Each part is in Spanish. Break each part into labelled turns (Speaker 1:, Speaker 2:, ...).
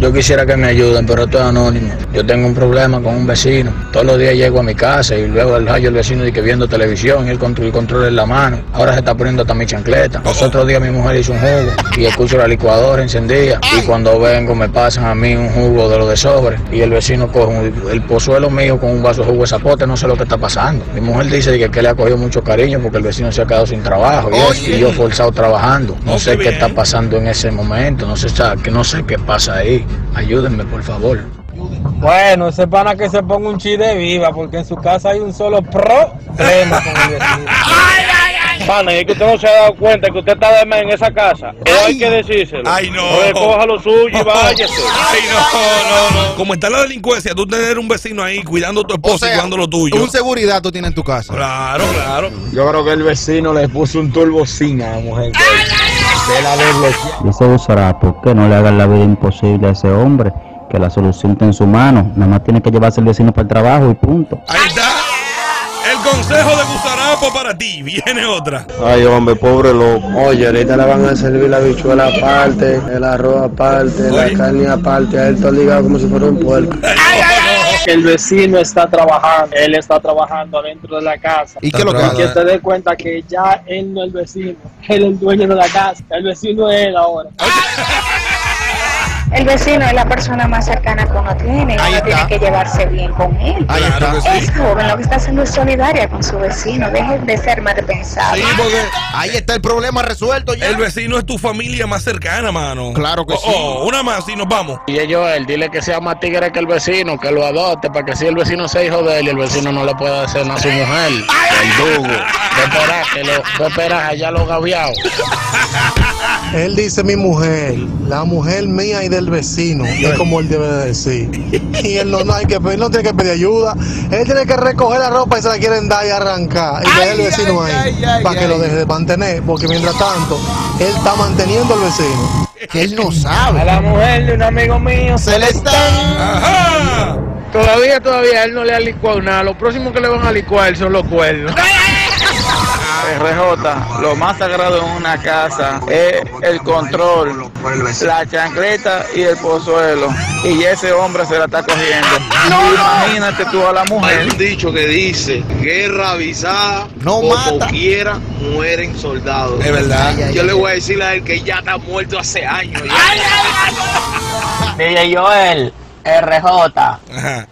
Speaker 1: Yo quisiera que me ayuden, pero esto es anónimo. Yo tengo un problema con un vecino. Todos los días llego a mi casa y luego el rayo el vecino dice que viendo televisión y el control, el control en la mano. Ahora se está poniendo hasta mi chancleta. Los otros días mi mujer hizo un jugo y escucho la licuadora encendida. Y cuando vengo me pasan a mí un jugo de lo de sobre y el vecino coge un- el pozuelo mío con un vaso de jugo de zapote. No sé lo que está pasando. Mi mujer dice que, que le ha cogido mucho cariño porque el vecino se ha quedado sin trabajo y, eso, y yo forzado trabajando. No sé
Speaker 2: qué
Speaker 1: está pasando en ese momento. No sé, que no sé qué pasa ahí. Ayúdenme, por favor.
Speaker 3: Bueno, ese pana que se ponga un chi de viva, porque en su casa hay un solo problema con el vecino.
Speaker 4: Pana, y es que usted no se ha dado cuenta que usted está de en esa casa. Pero hay que decírselo.
Speaker 2: Ay, no.
Speaker 4: Recoja lo suyo y váyase.
Speaker 2: Ay, no, no, no. Como está la delincuencia, tú tener un vecino ahí cuidando a tu esposa
Speaker 5: O sea,
Speaker 2: y cuidando lo tuyo.
Speaker 5: Un seguridad tú tienes en tu casa.
Speaker 2: Claro, claro.
Speaker 1: Yo creo que el vecino le puso un turbocina a la mujer. De la desbloqueada.
Speaker 6: Dice Busarato que no le hagan la vida imposible a ese hombre, que la solución está en su mano. Nada más tiene que llevarse el vecino para el trabajo y punto.
Speaker 2: Ahí está. El consejo de Gusarapo para ti. Viene otra.
Speaker 7: Ay, hombre, pobre loco.
Speaker 1: Oye, ahorita le van a servir la bichuela aparte, el arroz aparte,
Speaker 2: Oye.
Speaker 1: la carne aparte, a él todo ligado como si fuera un puerco.
Speaker 4: El vecino está trabajando. Él está trabajando adentro de la casa.
Speaker 5: ¿Y qué lo que
Speaker 4: Que te dé cuenta que ya él no es el vecino. Él es el dueño de la casa. El vecino es él ahora.
Speaker 8: El vecino es la persona más cercana que uno tiene y
Speaker 5: Ahí
Speaker 8: uno
Speaker 5: está.
Speaker 8: tiene que llevarse bien con él.
Speaker 5: Ahí
Speaker 2: Claro
Speaker 5: está.
Speaker 2: que sí.
Speaker 8: Es joven, lo que está haciendo es solidaria con su vecino. Deje de ser mal pensado.
Speaker 5: Sí, porque ahí está el problema resuelto ya.
Speaker 2: El vecino es tu familia más cercana, mano.
Speaker 5: Claro que
Speaker 2: Oh,
Speaker 5: sí.
Speaker 2: oh, una más y nos vamos.
Speaker 1: Y Joel, dile que sea más tigre que el vecino, que lo adopte, para que si el vecino sea hijo de él y el vecino no le pueda hacer nada a su mujer. El esperar, que lo, de esperar allá los gaviados.
Speaker 9: Él dice mi mujer, la mujer mía y del vecino, es como él debe de decir. Y él no, no hay que pedir, no tiene que pedir ayuda. Él tiene que recoger la ropa y se la quieren dar y arrancar. Y dejar el vecino ahí para que lo deje de mantener. Porque mientras tanto, él está manteniendo al vecino.
Speaker 5: Que él no
Speaker 3: A
Speaker 5: sabe.
Speaker 3: la mujer de un amigo mío
Speaker 5: Se le está.
Speaker 1: Todavía, todavía él no le ha licuado nada. Lo próximo que le van a licuar son los cuernos.
Speaker 7: RJ, lo más sagrado en una casa es el control, la chancleta y el pozuelo. Y ese hombre se la está cogiendo. Imagínate tú a la
Speaker 10: Hay
Speaker 7: mujer.
Speaker 10: un dicho que dice, guerra avisada,
Speaker 5: No
Speaker 10: como
Speaker 5: mata.
Speaker 10: quiera mueren soldados.
Speaker 2: Es verdad.
Speaker 10: Yo le voy a decir a él que ya está muerto hace años.
Speaker 3: DJ Joel, RJ,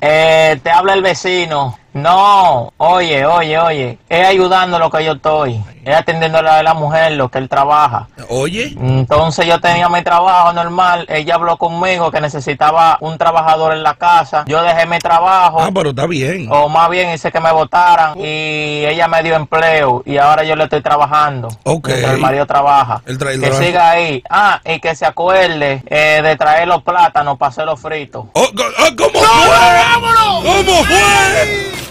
Speaker 3: eh, te habla el vecino. No, oye, oye, oye, es ayudando lo que yo estoy, es atendiendo a la, a la mujer, lo que él trabaja.
Speaker 2: Oye.
Speaker 3: Entonces yo tenía mi trabajo normal, ella habló conmigo que necesitaba un trabajador en la casa, yo dejé mi trabajo,
Speaker 2: Ah, pero está bien.
Speaker 3: o más bien hice que me votaran y ella me dio empleo y ahora yo le estoy trabajando.
Speaker 2: Ok.
Speaker 3: El marido trabaja.
Speaker 2: El
Speaker 3: que
Speaker 2: trabajo.
Speaker 3: siga ahí. Ah, y que se acuerde eh, de traer los plátanos para hacerlos fritos.
Speaker 2: Oh, oh, ¿Cómo fue? ¿Cómo fue?